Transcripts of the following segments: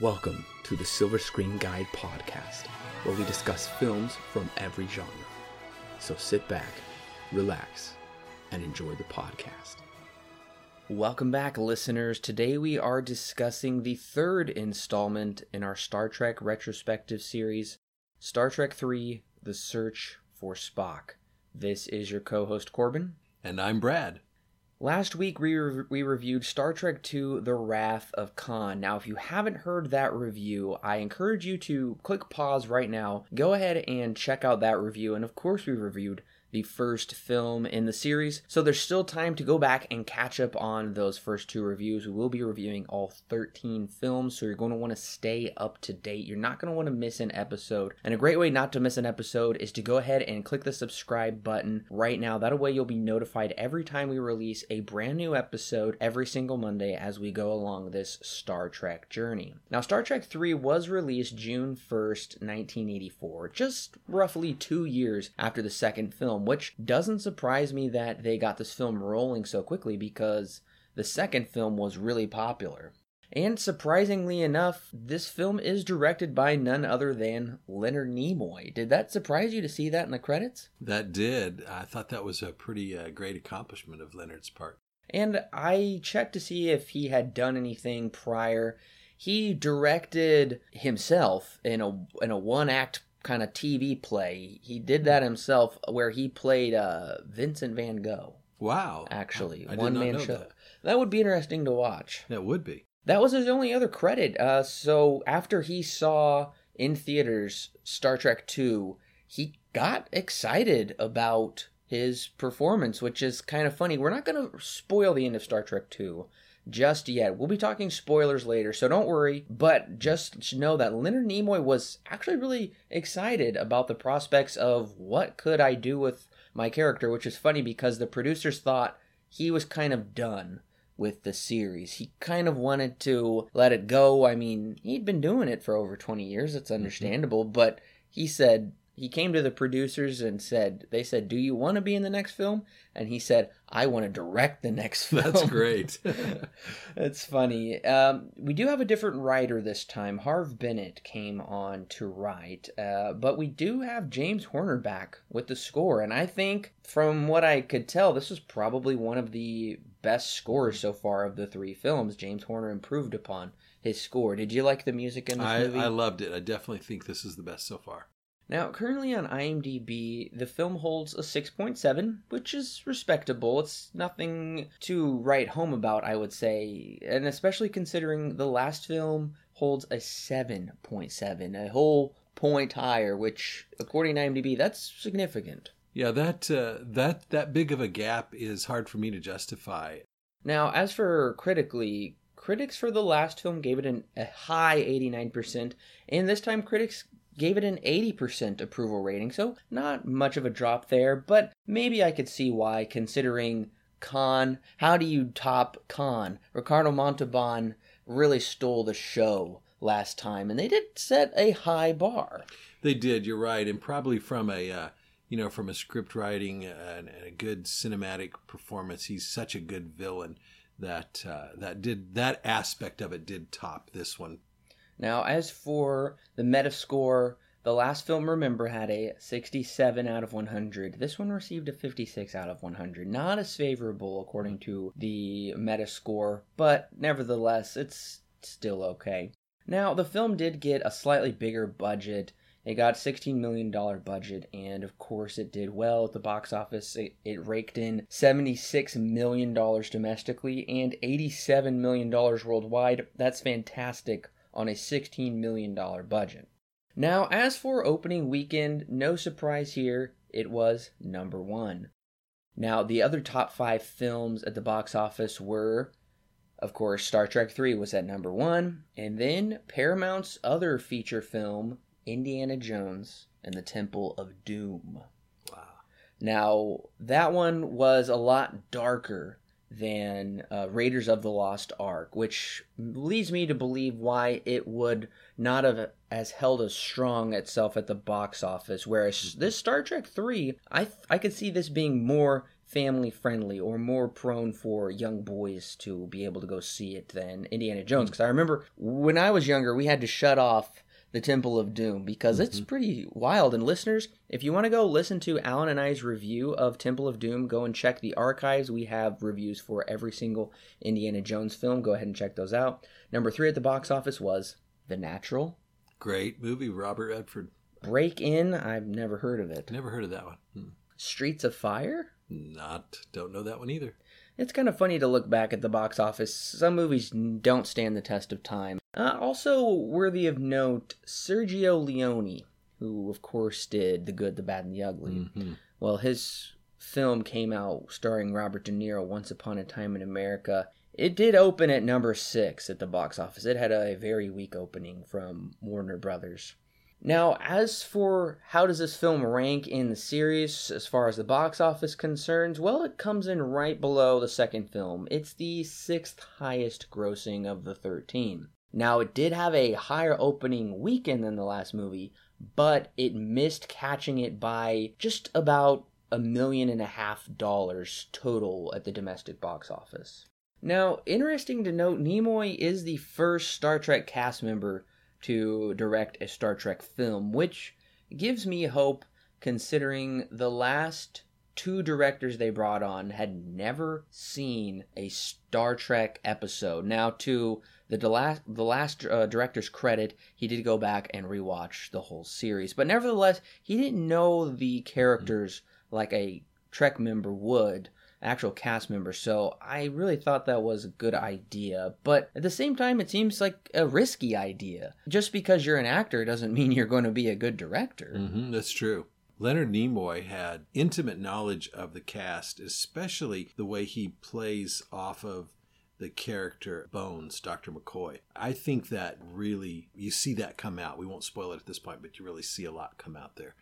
Welcome to the Silver Screen Guide podcast, where we discuss films from every genre. So sit back, relax, and enjoy the podcast. Welcome back, listeners. Today we are discussing the third installment in our Star Trek retrospective series, Star Trek III The Search for Spock. This is your co host, Corbin. And I'm Brad. Last week we, re- we reviewed Star Trek II The Wrath of Khan. Now, if you haven't heard that review, I encourage you to click pause right now, go ahead and check out that review. And of course, we reviewed the first film in the series. So there's still time to go back and catch up on those first two reviews. We will be reviewing all 13 films, so you're going to want to stay up to date. You're not going to want to miss an episode. And a great way not to miss an episode is to go ahead and click the subscribe button right now. That way you'll be notified every time we release a brand new episode every single Monday as we go along this Star Trek journey. Now, Star Trek 3 was released June 1st, 1984, just roughly two years after the second film, which doesn't surprise me that they got this film rolling so quickly because the second film was really popular. And surprisingly enough, this film is directed by none other than Leonard Nimoy. Did that surprise you to see that in the credits? That did. I thought that was a pretty uh, great accomplishment of Leonard's part. And I checked to see if he had done anything prior. He directed himself in a in a one act kind of TV play. He did that himself, where he played uh, Vincent Van Gogh. Wow! Actually, I, I one man show. That. that would be interesting to watch. That would be. That was his only other credit. Uh, so after he saw in theaters Star Trek Two, he got excited about his performance, which is kind of funny. We're not going to spoil the end of Star Trek Two just yet. We'll be talking spoilers later, so don't worry. But just know that Leonard Nimoy was actually really excited about the prospects of what could I do with my character, which is funny because the producers thought he was kind of done with the series. He kind of wanted to let it go. I mean, he'd been doing it for over 20 years. It's understandable, mm-hmm. but he said he came to the producers and said, they said, Do you want to be in the next film? And he said, I want to direct the next film. That's great. That's funny. Um, we do have a different writer this time. Harve Bennett came on to write, uh, but we do have James Horner back with the score. And I think, from what I could tell, this was probably one of the best scores so far of the three films. James Horner improved upon his score. Did you like the music in this I, movie? I loved it. I definitely think this is the best so far. Now, currently on IMDb, the film holds a 6.7, which is respectable. It's nothing to write home about, I would say, and especially considering the last film holds a 7.7, a whole point higher, which, according to IMDb, that's significant. Yeah, that uh, that that big of a gap is hard for me to justify. Now, as for critically, critics for the last film gave it an, a high 89%, and this time critics gave it an 80% approval rating, so not much of a drop there, but maybe I could see why, considering Khan. How do you top Khan? Ricardo Montalban really stole the show last time, and they did set a high bar. They did, you're right, and probably from a. Uh, you know, from a script writing and, a good cinematic performance, he's such a good villain that uh, that did that aspect of it did top this one now, as for the Metascore, the last film, remember, had a 67 out of 100. This one received a 56 out of 100. Not as favorable according to the Metascore, but nevertheless, it's still okay. Now, the film did get a slightly bigger budget. It got $16 million budget, and of course, it did well at the box office. It, it raked in $76 million domestically and $87 million worldwide. That's fantastic on a $16 million budget. Now, as for opening weekend, no surprise here, it was number one. Now, the other top five films at the box office were, of course, Star Trek III was at number one, and then Paramount's other feature film, Indiana Jones and the Temple of Doom. Wow. Now, that one was a lot darker than uh, Raiders of the Lost Ark, which leads me to believe why it would not have as held as strong itself at the box office. Whereas this Star Trek three, I I could see this being more family friendly or more prone for young boys to be able to go see it than Indiana Jones. Because I remember when I was younger, we had to shut off the Temple of Doom because it's pretty wild. And listeners, if you want to go listen to Alan and I's review of Temple of Doom, go and check the archives. We have reviews for every single Indiana Jones film. Go ahead and check those out. Number three at the box office was The Natural. Great movie, Robert Redford. Breakin', I've never heard of it. Never heard of that one. Hmm. Streets of Fire? Not, don't know that one either. It's kind of funny to look back at the box office. Some movies don't stand the test of time. Uh, also, worthy of note, Sergio Leone, who of course did The Good, the Bad, and the Ugly. Mhm. Well, his film came out starring Robert De Niro, Once Upon a Time in America. It did open at number six at the box office. It had a very weak opening from Warner Brothers. Now, as for how does this film rank in the series as far as the box office concerns, well, it comes in right below the second film. It's the sixth highest grossing of the 13. Now, it did have a higher opening weekend than the last movie, but it missed catching it by just about a million and a half dollars total at the domestic box office. Now, interesting to note, Nimoy is the first Star Trek cast member to direct a Star Trek film, which gives me hope considering the last two directors they brought on had never seen a Star Trek episode. Now, to the last the last uh, director's credit, he did go back and rewatch the whole series, but nevertheless, he didn't know the characters like a Trek member would actual cast member. So I really thought that was a good idea. But at the same time, it seems like a risky idea. Just because you're an actor doesn't mean you're going to be a good director. hmm that's true. Leonard Nimoy had intimate knowledge of the cast, especially the way he plays off of the character Bones, Dr. McCoy. I think that really, you see that come out. We won't spoil it at this point, but you really see a lot come out there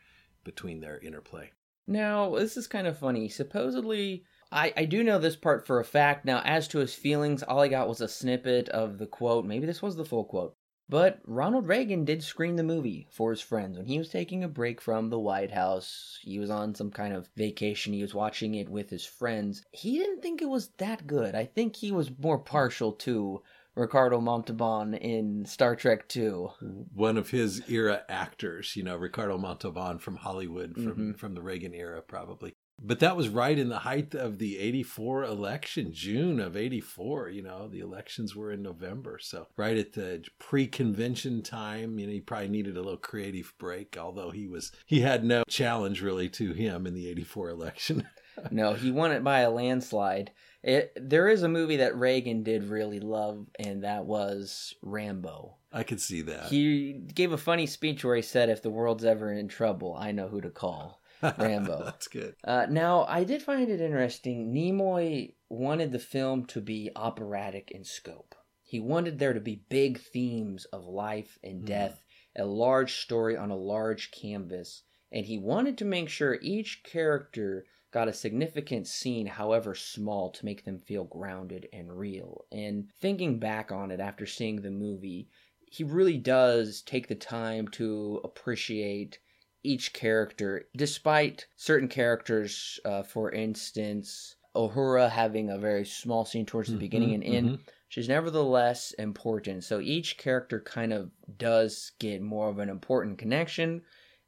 between their interplay. Now, this is kind of funny. Supposedly, I, I do know this part for a fact. Now, as to his feelings, all I got was a snippet of the quote. Maybe this was the full quote. But Ronald Reagan did screen the movie for his friends when he was taking a break from the White House. He was on some kind of vacation. He was watching it with his friends. He didn't think it was that good. I think he was more partial to Ricardo Montalban in Star Trek 2. One of his era actors, you know, Ricardo Montalban from Hollywood, from, Mhm. from the Reagan era, probably. But that was right in the height of the 84 election, June of 84. You know, the elections were in November. So, right at the pre convention time, you know, he probably needed a little creative break, although he was, he had no challenge really to him in the 84 election. no, he won it by a landslide. It, there is a movie that Reagan did really love, and that was Rambo. I could see that. He gave a funny speech where he said, If the world's ever in trouble, I know who to call. Rambo. That's good. Uh, now, I did find it interesting. Nimoy wanted the film to be operatic in scope. He wanted there to be big themes of life and Mhm. death, a large story on a large canvas, and he wanted to make sure each character got a significant scene, however small, to make them feel grounded and real. And thinking back on it after seeing the movie, he really does take the time to appreciate each character, despite certain characters, uh, for instance, Uhura having a very small scene towards the beginning and end, mhm. she's nevertheless important. So each character kind of does get more of an important connection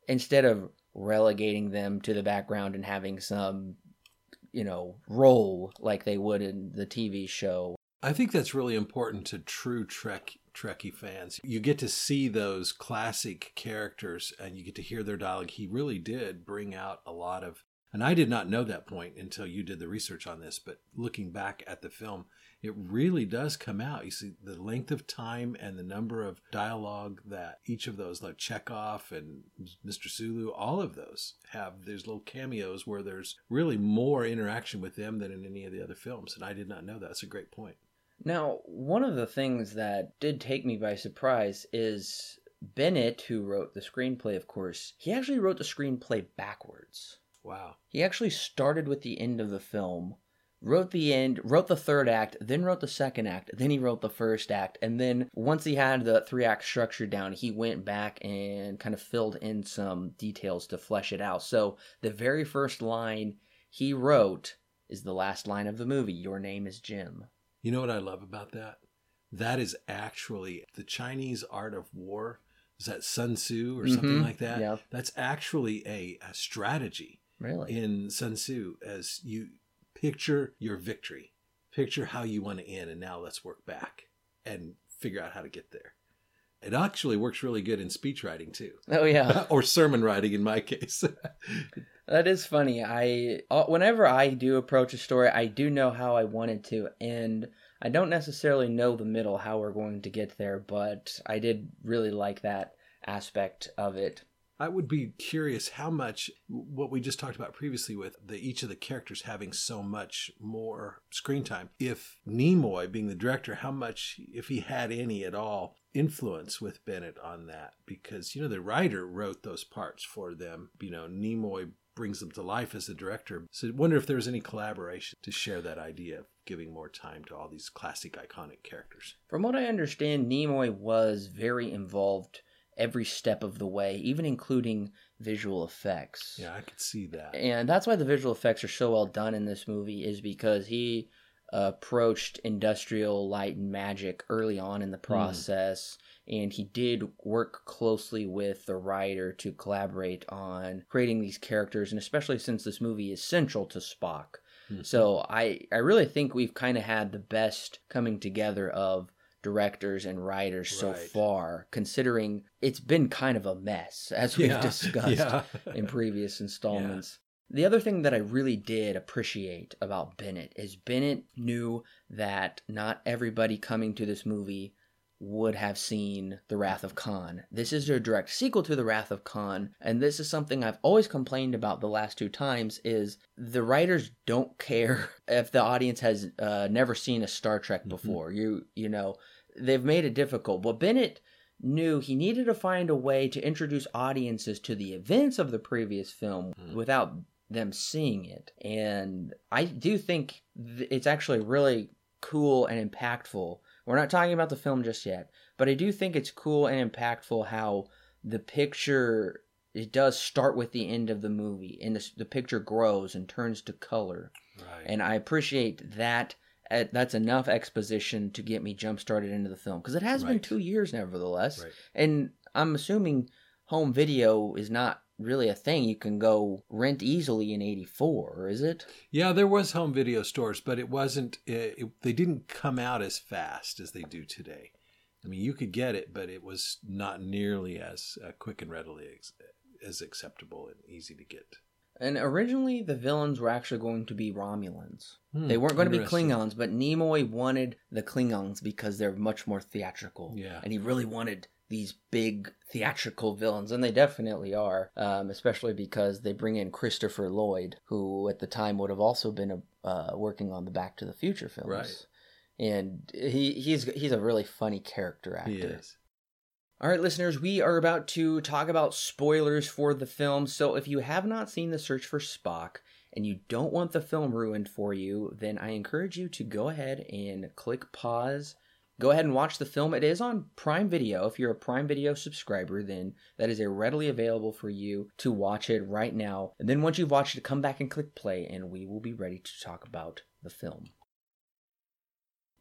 instead of relegating them to the background and having some, you know, role like they would in the TV show. I think that's really important to true Trek Trekkie fans. You get to see those classic characters and you get to hear their dialogue. He really did bring out a lot of and I did not know that point until you did the research on this, but looking back at the film, it really does come out. You see the length of time and the number of dialogue that each of those, like Chekov and Mr. Sulu, all of those have. There's little cameos where there's really more interaction with them than in any of the other films. And I did not know that. That's a great point. Now, one of the things that did take me by surprise is Bennett, who wrote the screenplay, of course, he actually wrote the screenplay backwards. Wow. He actually started with the end of the film, wrote the end, wrote the third act, then wrote the second act, then he wrote the first act, and then once he had the three act structure down, he went back and kind of filled in some details to flesh it out. So the very first line he wrote is the last line of the movie. Your name is Jim. You know what I love about that? That is actually the Chinese art of war. Is that Sun Tzu or something Mhm. like that? Yeah. That's actually a, a strategy Really? in Sun Tzu as you picture your victory, picture how you want to end, and now let's work back and figure out how to get there. It actually works really good in speech writing too, Oh yeah. or sermon writing in my case. That is funny. I uh, whenever I do approach a story, I do know how I want it to end. I don't necessarily know the middle how we're going to get there, but I did really like that aspect of it. I would be curious how much what we just talked about previously with the each of the characters having so much more screen time. If Nimoy being the director, how much if he had any at all influence with Bennett on that because you know the writer wrote those parts for them. You know, Nimoy brings them to life as the director. So I wonder if there was any collaboration to share that idea of giving more time to all these classic iconic characters. From what I understand, Nimoy was very involved every step of the way, even including visual effects. Yeah, I could see that. and that's why the visual effects are so well done in this movie is because he approached industrial light and magic early on in the process and he did work closely with the writer to collaborate on creating these characters and especially since this movie is central to Spock Mhm. so I I really think we've kind of had the best coming together of directors and writers so far considering it's been kind of a mess as we've discussed yeah. in previous installments. The other thing that I really did appreciate about Bennett is Bennett knew that not everybody coming to this movie would have seen The Wrath of Khan. This is a direct sequel to The Wrath of Khan, and this is something I've always complained about the last two times is the writers don't care if the audience has uh, never seen a Star Trek Mhm. before. You you know, they've made it difficult. But Bennett knew he needed to find a way to introduce audiences to the events of the previous film Mm. without them seeing it. And I do think th- it's actually really cool and impactful. We're not talking about the film just yet, but I do think it's cool and impactful how the picture it does start with the end of the movie and the, the picture grows and turns to color Right. and I appreciate that. That's enough exposition to get me jump started into the film because it has been two years, nevertheless. right. And I'm assuming home video is not really a thing you can go rent easily in '84, is it? Yeah, there was home video stores, but it wasn't. It, it- they didn't come out as fast as they do today. I mean, you could get it, but it was not nearly as uh, quick and readily ex- as acceptable and easy to get. And originally, the villains were actually going to be Romulans. Hmm, They weren't going to be. Klingons, but Nimoy wanted the Klingons because they're much more theatrical. Yeah. And he really wanted these big theatrical villains, and they definitely are, um, especially because they bring in Christopher Lloyd, who at the time would have also been uh, working on the Back to the Future films. Right. And he, he's he's a really funny character actor. He is. All right, listeners, we are about to talk about spoilers for the film. So if you have not seen The Search for Spock and you don't want the film ruined for you, then I encourage you to go ahead and click pause. Go ahead and watch the film. It is on Prime Video. If you're a Prime Video subscriber, then that is readily available for you to watch it right now. And then once you've watched it, come back and click play, and we will be ready to talk about the film.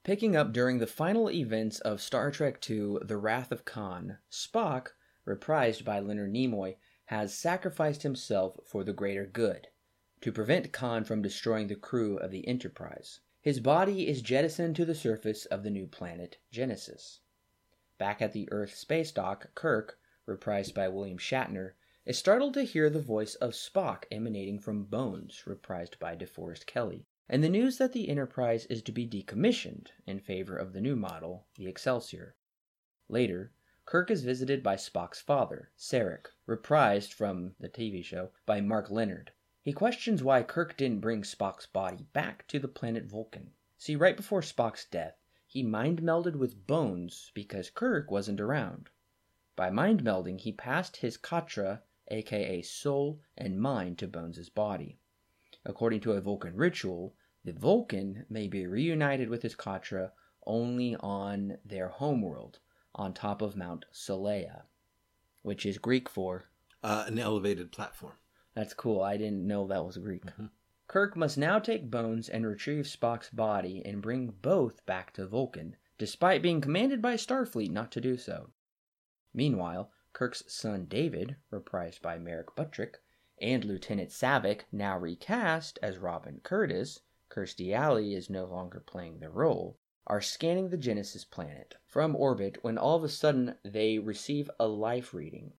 Picking up during the final events of Star Trek II The Wrath of Khan, Spock, reprised by Leonard Nimoy, has sacrificed himself for the greater good to prevent Khan from destroying the crew of the Enterprise. His body is jettisoned to the surface of the new planet, Genesis. Back at the Earth space dock, Kirk, reprised by William Shatner, is startled to hear the voice of Spock emanating from Bones, reprised by DeForest Kelley and the news that the Enterprise is to be decommissioned in favor of the new model, the Excelsior. Later, Kirk is visited by Spock's father, Sarek, reprised from the TV show by Mark Lenard. He questions why Kirk didn't bring Spock's body back to the planet Vulcan. See, right before Spock's death, he mind melded with Bones because Kirk wasn't around. By mind melding, he passed his Katra, aka soul and mind, to Bones' body. According to a Vulcan ritual, the Vulcan may be reunited with his Katra only on their homeworld, on top of Mount Seleya, which is Greek for. Uh, an elevated platform. That's cool. I didn't know that was Greek. Mhm. Kirk must now take Bones and retrieve Spock's body and bring both back to Vulcan, despite being commanded by Starfleet not to do so. Meanwhile, Kirk's son David, reprised by Merrick Butrick, and Lieutenant Saavik, now recast as Robin Curtis, Kirstie Alley is no longer playing the role, are scanning the Genesis planet from orbit when all of a sudden they receive a life reading.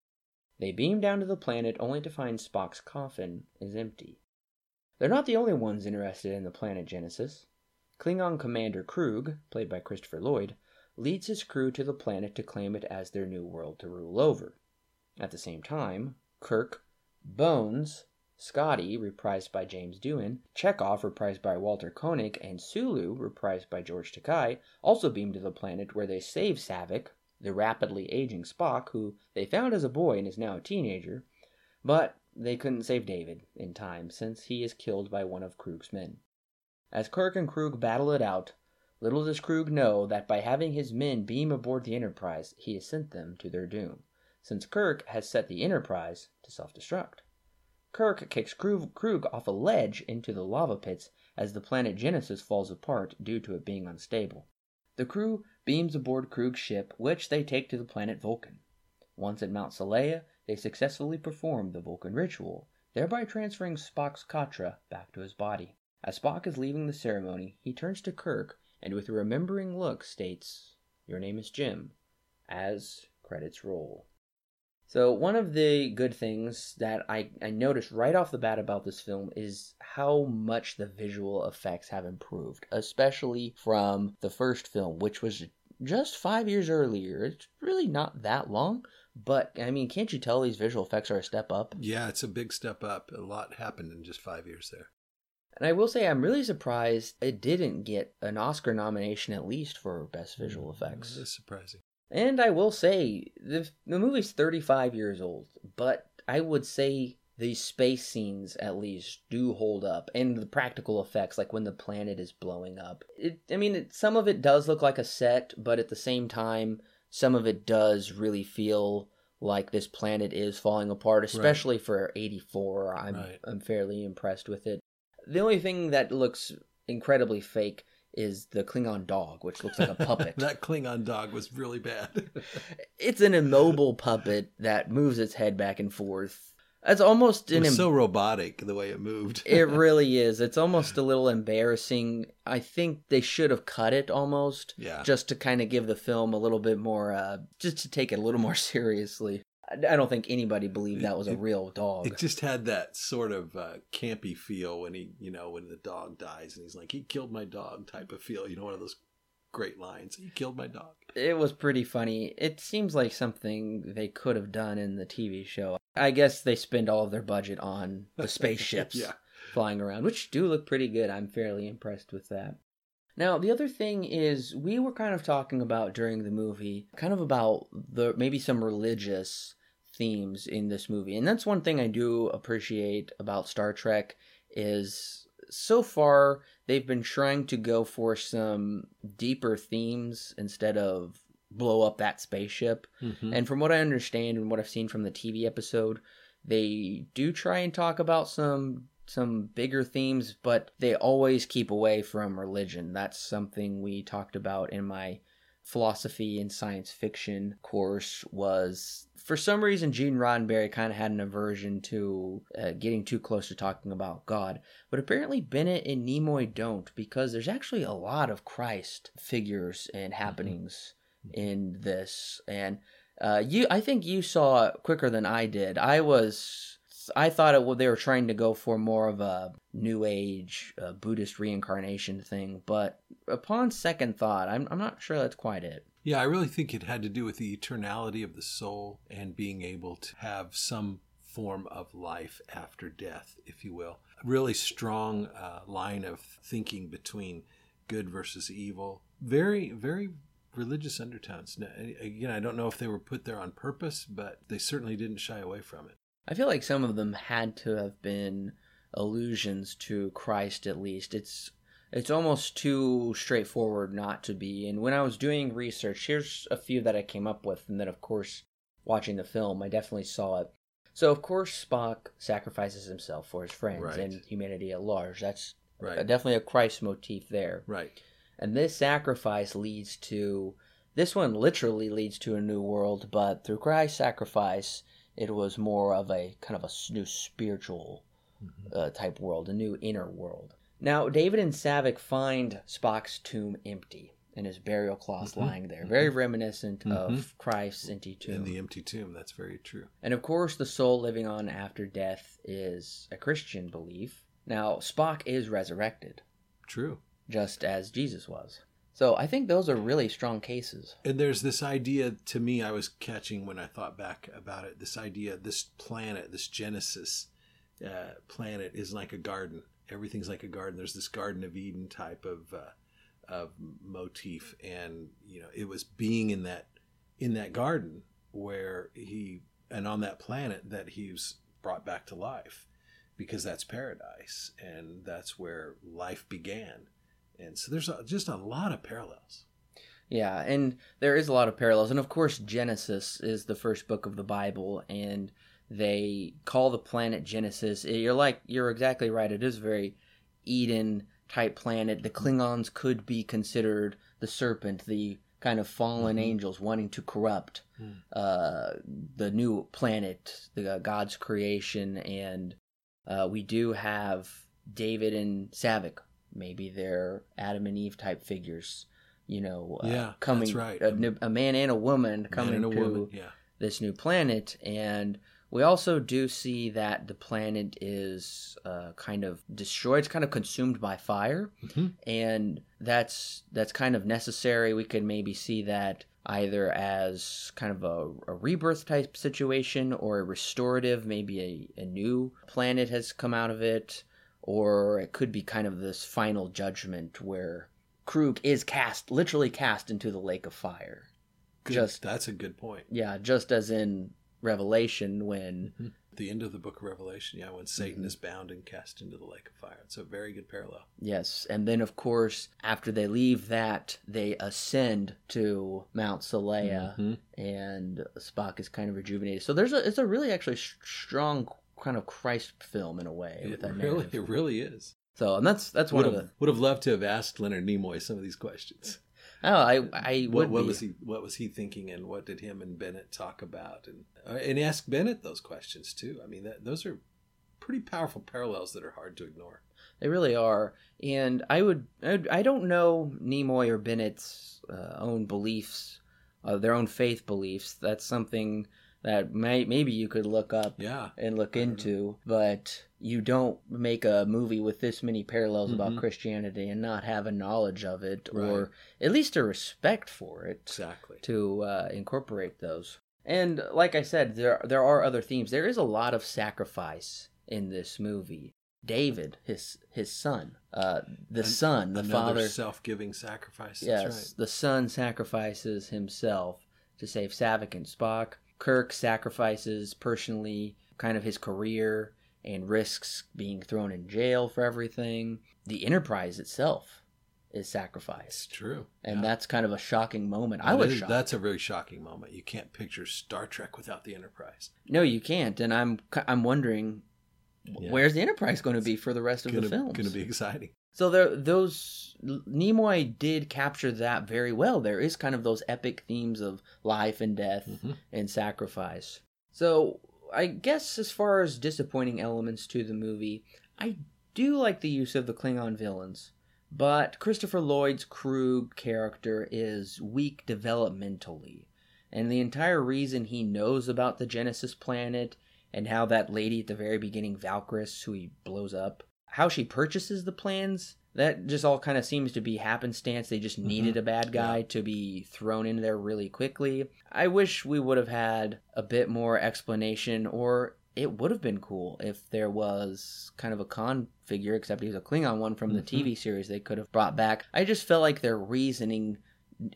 They beam down to the planet only to find Spock's coffin is empty. They're not the only ones interested in the planet Genesis. Klingon Commander Kruge, played by Christopher Lloyd, leads his crew to the planet to claim it as their new world to rule over. At the same time, Kirk, Bones, Scotty, reprised by James Doohan, Chekov, reprised by Walter Koenig, and Sulu, reprised by George Takei, also beam to the planet where they save Saavik, the rapidly aging Spock, who they found as a boy and is now a teenager, but they couldn't save David in time since he is killed by one of Kruge's men. As Kirk and Kruge battle it out, Little does Kruge know that by having his men beam aboard the Enterprise, he has sent them to their doom, since Kirk has set the Enterprise to self destruct. Kirk kicks Kruge off a ledge into the lava pits as the planet Genesis falls apart due to it being unstable. The crew beams aboard Kruge's ship, which they take to the planet Vulcan. Once at Mount Seleya, they successfully perform the Vulcan ritual, thereby transferring Spock's katra back to his body. As Spock is leaving the ceremony, he turns to Kirk and with a remembering look states, Your name is Jim, as credits roll. So, one of the good things that I, I noticed right off the bat about this film is how much the visual effects have improved, especially from the first film, which was just five years earlier. It's really not that long, but I mean, can't you tell these visual effects are a step up? Yeah, it's a big step up. A lot happened in just five years there. And I will say, I'm really surprised it didn't get an Oscar nomination at least for Best Visual mm, Effects. That is surprising. And I will say, the, the movie's 35 years old, but I would say the space scenes at least do hold up and the practical effects like when the planet is blowing up it i mean it, some of it does look like a set but at the same time some of it does really feel like this planet is falling apart especially right. for 84 i'm right. i'm fairly impressed with it the only thing that looks incredibly fake is the Klingon dog, which looks like a puppet. that Klingon dog was really bad. it's an immobile puppet that moves its head back and forth. It's almost it Im- so robotic the way it moved. it really is. It's almost a little embarrassing. I think they should have cut it almost, yeah, just to kind of give the film a little bit more, uh, just to take it a little more seriously. I don't think anybody believed that was a real dog. It just had that sort of uh, campy feel when he, you know, when the dog dies and he's like, "He killed my dog" type of feel. You know, one of those great lines. He killed my dog. It was pretty funny. It seems like something they could have done in the TV show. I guess they spend all of their budget on the spaceships yeah. flying around, which do look pretty good. I'm fairly impressed with that. Now, the other thing is we were kind of talking about during the movie, kind of about the maybe some religious themes in this movie. And that's one thing I do appreciate about Star Trek is so far they've been trying to go for some deeper themes instead of blow up that spaceship. Mm-hmm. And from what I understand and what I've seen from the TV episode, they do try and talk about some some bigger themes, but they always keep away from religion. That's something we talked about in my philosophy and science fiction course was for some reason Gene Roddenberry kind of had an aversion to uh, getting too close to talking about God, but apparently Bennett and Nimoy don't because there's actually a lot of Christ figures and mm-hmm. happenings mm-hmm. in this, and uh, you I think you saw it quicker than I did. I was I thought it, they were trying to go for more of a new age uh, Buddhist reincarnation thing, but upon second thought, I'm I'm not sure that's quite it. Yeah, I really think it had to do with the eternality of the soul and being able to have some form of life after death, if you will. A really strong uh, line of thinking between good versus evil. Very, very religious undertones. Now, again, I don't know if they were put there on purpose, but they certainly didn't shy away from it. I feel like some of them had to have been allusions to Christ at least. It's it's almost too straightforward not to be. And when I was doing research, here's a few that I came up with, and then of course watching the film, I definitely saw it. So of course Spock sacrifices himself for his friends Right. and humanity at large. That's Right. definitely a Christ motif there. right. And this sacrifice leads to this one literally leads to a new world, but through Christ's sacrifice, it was more of a kind of a new spiritual Mhm. uh, type world, a new inner world. Now, David and Saavik find Spock's tomb empty and his burial cloth Mhm. lying there, very reminiscent of Mhm. Christ's empty tomb. In the empty tomb. That's very true. And of course, the soul living on after death is a Christian belief. Now, Spock is resurrected, True. just as Jesus was. So I think those are really strong cases. And there's this idea to me I was catching when I thought back about it. This idea, this planet, this Genesis uh, planet is like a garden. Everything's like a garden. There's this Garden of Eden type of uh, of motif, and you know, it was being in that in that garden where he and on that planet that he's brought back to life because that's paradise and that's where life began. And so there's a, just a lot of parallels. Yeah, and there is a lot of parallels. And of course, Genesis is the first book of the Bible, and they call the planet Genesis. You're like, you're exactly right. It is a very Eden type planet. The Klingons could be considered the serpent, the kind of fallen Mhm. angels wanting to corrupt Hmm. uh, the new planet, the uh, God's creation, and uh, we do have David and Saavik. Maybe they're Adam and Eve type figures. You know, uh, Yeah, coming right. a, a man and a woman coming Man a to woman. Yeah. this new planet, and we also do see that the planet is uh, kind of destroyed. It's kind of consumed by fire Mhm. and that's that's kind of necessary. We could maybe see that either as kind of a, a rebirth type situation or a restorative, maybe a, a new planet has come out of it, or it could be kind of this final judgment where Kruge is cast, literally cast into the lake of fire. Good. Just- that's a good point. Yeah, just as in Revelation when At the end of the book of Revelation, yeah, when Satan Mhm. is bound and cast into the lake of fire. It's a very good parallel. Yes, and then of course after they leave that, they ascend to Mount Seleya, Mhm. and Spock is kind of rejuvenated. So there's a it's a really actually strong kind of Christ film in a way with It that really, narrative. it really is. So and that's that's one Would of have, the would have loved to have asked Leonard Nimoy some of these questions. Oh I I What, would what be. was he? What was he thinking? And what did him and Bennett talk about? And uh, and ask Bennett those questions too. I mean, that, those are pretty powerful parallels that are hard to ignore. They really are, and I would I, would- I don't know Nimoy or Bennett's uh, own beliefs, uh, their own faith beliefs. That's something that may, maybe you could look up Yeah, and look into, but you don't make a movie with this many parallels about Mhm. Christianity and not have a knowledge of it, Right. or at least a respect for it exactly. to uh, incorporate those. And like I said, there there are other themes. There is a lot of sacrifice in this movie. David, his his son, uh, the An- son, the father, self-giving sacrifice. yes, That's the son sacrifices himself to save Saavik and Spock. Kirk sacrifices personally, kind of his career, and risks being thrown in jail for everything. The Enterprise itself is It's sacrificed, true. and Yeah. that's kind of a shocking moment. I was is- shocked. That's a very shocking moment. You can't picture Star Trek without the Enterprise. No, you can't, and I'm I'm wondering Yeah. where's the Enterprise going to be for the rest of Gonna, the films. It's gonna be exciting. So there, those Nimoy did capture that very well. There is kind of those epic themes of life and death Mhm. and sacrifice. So I guess as far as disappointing elements to the movie, I do like the use of the Klingon villains, but Christopher Lloyd's Kruge character is weak developmentally, and the entire reason he knows about the Genesis planet and how that lady at the very beginning, Valkris, who he blows up, how she purchases the plans. That just all kind of seems to be happenstance. They just needed a bad guy to be thrown in there really quickly. I wish we would have had a bit more explanation, or it would have been cool if there was kind of a Khan figure, except he was a Klingon one from the Mhm. TV series they could have brought back. I just felt like their reasoning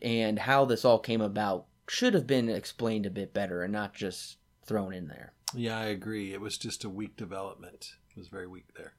and how this all came about should have been explained a bit better and not just thrown in there. Yeah, I agree. It was just a weak development. It was very weak there.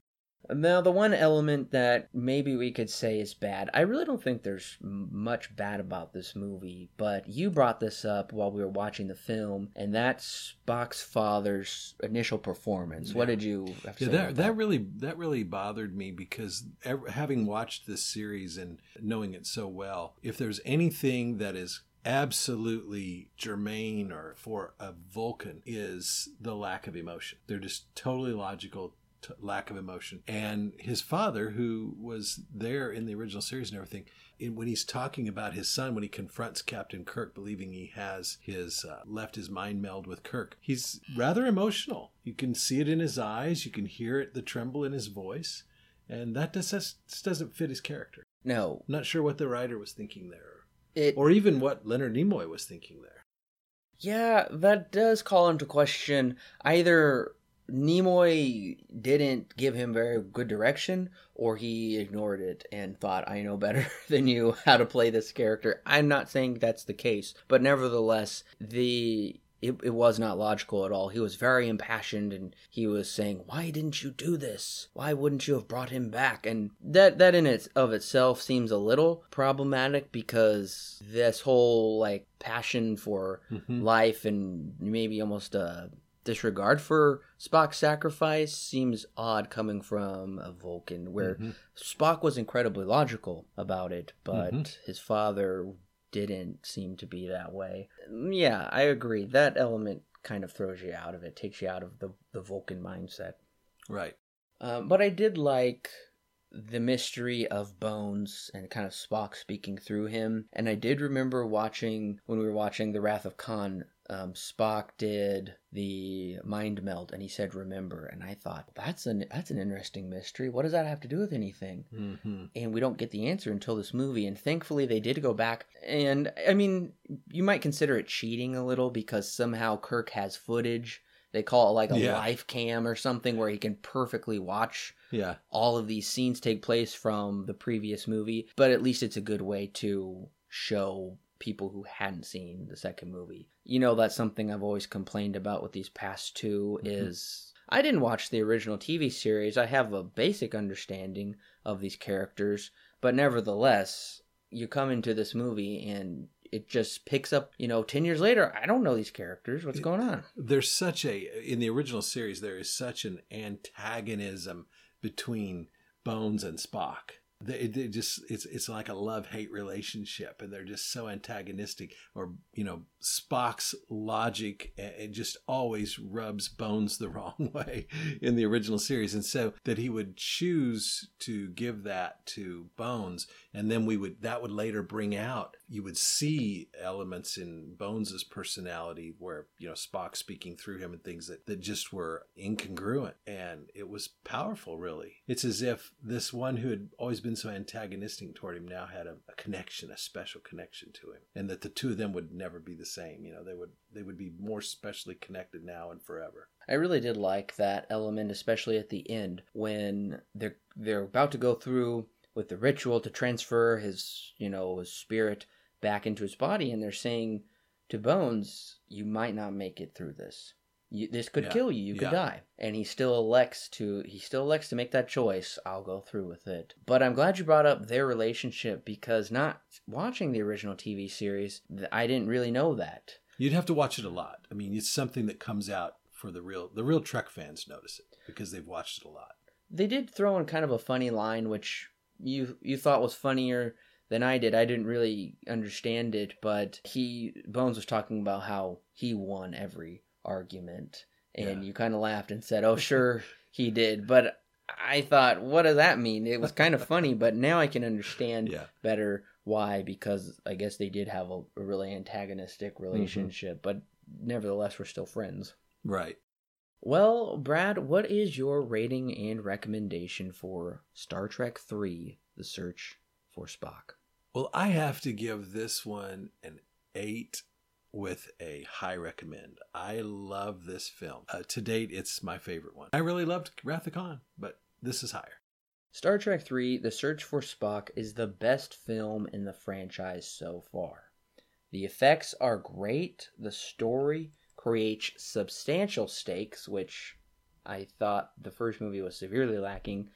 Now, the one element that maybe we could say is bad, I really don't think there's much bad about this movie, but you brought this up while we were watching the film, and that's Spock's father's initial performance. What did you have to Yeah, say that about that really that really bothered me because ev- having watched this series and knowing it so well, if there's anything that is absolutely germane or for a Vulcan is the lack of emotion. They're just totally logical. T- lack of emotion. And his father who was there in the original series and everything in, when he's talking about his son when he confronts captain kirk believing he has his uh, left his mind meld with kirk he's rather emotional. You can see it in his eyes. You can hear it the tremble in his voice. And that just, just doesn't fit his character. No, I'm not sure what the writer was thinking there. It or even what leonard nimoy was thinking there. Yeah, that does call into question either Nimoy didn't give him very good direction or he ignored it and thought I know better than you how to play this character. I'm not saying that's the case, but nevertheless, the it, it was not logical at all. He was very impassioned and he was saying, "Why didn't you do this? Why wouldn't you have brought him back?" And that that in it of itself seems a little problematic because this whole like passion for Mhm. life and maybe almost a disregard for Spock's sacrifice seems odd coming from a Vulcan, where Mhm. Spock was incredibly logical about it, but Mhm. his father didn't seem to be that way. Yeah, I agree. That element kind of throws you out of it, takes you out of the, the Vulcan mindset. right Um, but I did like the mystery of Bones and kind of Spock speaking through him. And I did remember watching when we were watching The Wrath of Khan. Um, Spock did the mind meld, and he said "remember," and I thought that's an that's an interesting mystery. What does that have to do with anything? hmm and we don't get the answer until this movie and thankfully they did go back and i mean you might consider it cheating a little because somehow kirk has footage they call it like a Yeah. live cam or something where he can perfectly watch yeah all of these scenes take place from the previous movie but at least it's a good way to show people who hadn't seen the second movie you know that's something i've always complained about with these past 2 Mhm. is i didn't watch the original tv series i have a basic understanding of these characters but nevertheless you come into this movie and it just picks up you know 10 years later i don't know these characters what's going on there's such a in the original series there is such an antagonism between Bones and Spock. They, it, it just it's it's like a love hate relationship, and they're just so antagonistic. Or you know, Spock's logic it just always rubs Bones the wrong way in the original series, and so that he would choose to give that to Bones, and then we would that would later bring out you would see elements in Bones's personality where you know Spock speaking through him and things that that just were incongruent, and it was powerful. Really, it's as if this one who had always been so antagonistic toward him now had a, a connection, a special connection to him, and that the two of them would never be the same. You know, they would they would be more specially connected now and forever. I really did like that element, especially at the end when they're they're about to go through with the ritual to transfer his you know his spirit back into his body, and they're saying to Bones, "You might not make it through this. You, this could Yeah. kill you. You Yeah. could die." And he still elects to he still elects to make that choice. I'll go through with it. But I'm glad you brought up their relationship because not watching the original TV series, I didn't really know that. You'd have to watch it a lot. I mean, it's something that comes out for the real the real Trek fans notice it because they've watched it a lot. they did throw in kind of a funny line which you you thought was funnier than I did. I didn't really understand it, but he Bones was talking about how he won every argument and Yeah. you kind of laughed and said, "Oh, sure he did." But I thought, what does that mean? It was kind of funny, but now I can understand Yeah. better why because I guess they did have a, a really antagonistic mm-hmm. relationship, but nevertheless we're still friends. Right. Well, Brad, what is your rating and recommendation for Star Trek 3 The Search for Spock? Well, I have to give this one an eight with a high recommend. I love this film. Uh, to date, it's my favorite one. I really loved Wrath of Khan, but this is higher. Star Trek 3 The Search for Spock is the best film in the franchise so far. The effects are great, the story creates substantial stakes, which I thought the first movie was severely lacking,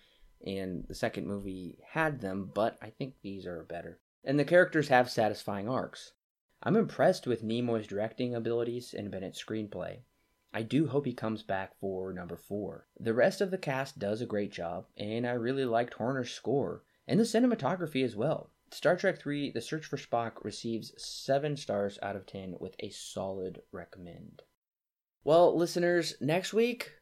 and the second movie had them, but I think these are better. And the characters have satisfying arcs. I'm impressed with Nimoy's directing abilities and Bennett's screenplay. I do hope he comes back for number four. The rest of the cast does a great job, and I really liked Horner's score and the cinematography as well. Star Trek 3 The Search for Spock receives 7 stars out of 10 with a solid recommend. Well, listeners, next week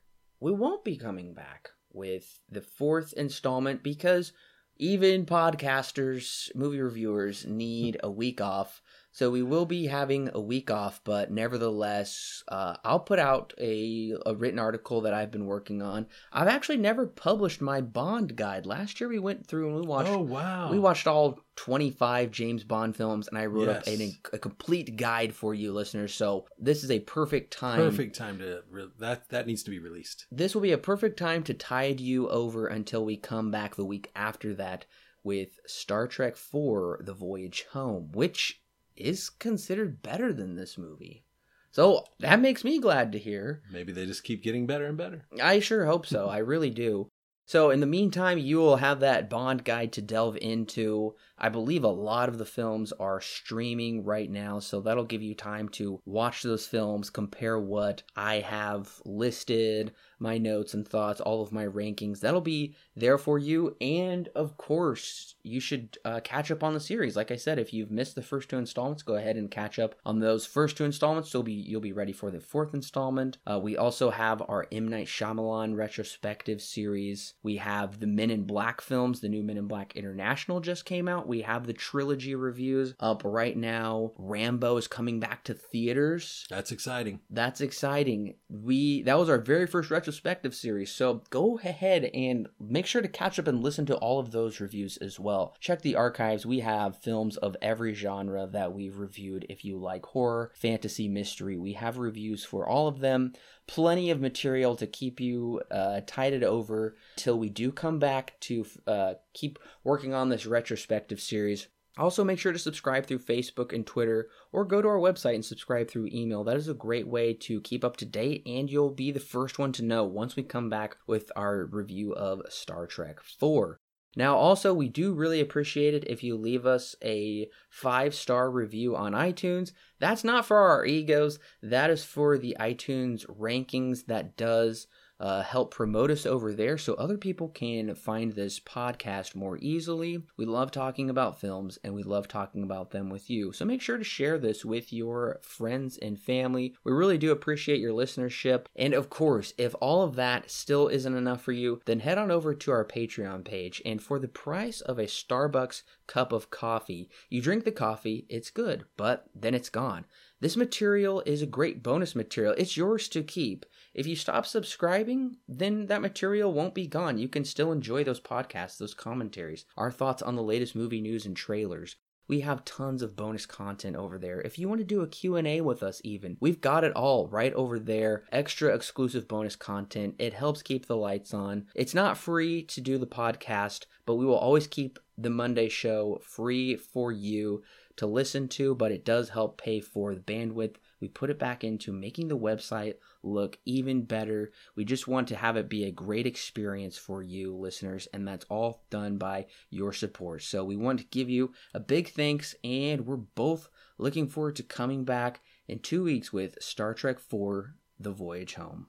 we won't be coming back with the fourth installment because even podcasters, movie reviewers need a week off so we will be having a week off, but nevertheless, uh, I'll put out a, a written article that I've been working on. I've actually never published my Bond guide. Last year we went through and we watched. Oh wow! We watched all 25 James Bond films, and I wrote Yes. up a, a complete guide for you listeners. So this is a perfect time. Perfect time to re- that that needs to be released. This will be a perfect time to tide you over until we come back the week after that with Star Trek IV The Voyage Home, which is considered better than this movie. So that makes me glad to hear. Maybe they just keep getting better and better. I sure hope so. I really do. So, in the meantime, you will have that Bond guide to delve into. I believe a lot of the films are streaming right now, so that'll give you time to watch those films, compare what I have listed, my notes and thoughts, all of my rankings. That'll be there for you. And of course, you should uh, catch up on the series. Like I said, if you've missed the first two installments, go ahead and catch up on those first two installments. You'll be you'll be ready for the fourth installment. Uh, we also have our M Night Shyamalan retrospective series. We have the Men in Black films. The new Men in Black International just came out. We have the trilogy reviews up right now. Rambo is coming back to theaters. That's exciting. That's exciting. We that was our very first retrospective series. So go ahead and make sure to catch up and listen to all of those reviews as well. Check the archives. We have films of every genre that we've reviewed. If you like horror, fantasy, mystery, we have reviews for all of them. Plenty of material to keep you uh, tided over till we do come back to uh, keep working on this retrospective series. Also, make sure to subscribe through Facebook and Twitter, or go to our website and subscribe through email. That is a great way to keep up to date, and you'll be the first one to know once we come back with our review of Star Trek 4. Now, also, we do really appreciate it if you leave us a five star review on iTunes. That's not for our egos, that is for the iTunes rankings that does uh, help promote us over there so other people can find this podcast more easily. We love talking about films and we love talking about them with you. So make sure to share this with your friends and family. We really do appreciate your listenership. And of course, if all of that still isn't enough for you, then head on over to our Patreon page. And for the price of a Starbucks cup of coffee, you drink the coffee, it's good, but then it's gone. This material is a great bonus material. It's yours to keep. If you stop subscribing, then that material won't be gone. You can still enjoy those podcasts, those commentaries, our thoughts on the latest movie news and trailers. We have tons of bonus content over there. If you want to do a Q&A with us even, we've got it all right over there. Extra exclusive bonus content. It helps keep the lights on. It's not free to do the podcast, but we will always keep the Monday show free for you to listen to, but it does help pay for the bandwidth. We put it back into making the website look even better. We just want to have it be a great experience for you listeners, and that's all done by your support. So we want to give you a big thanks, and we're both looking forward to coming back in two weeks with Star Trek 4 The Voyage Home.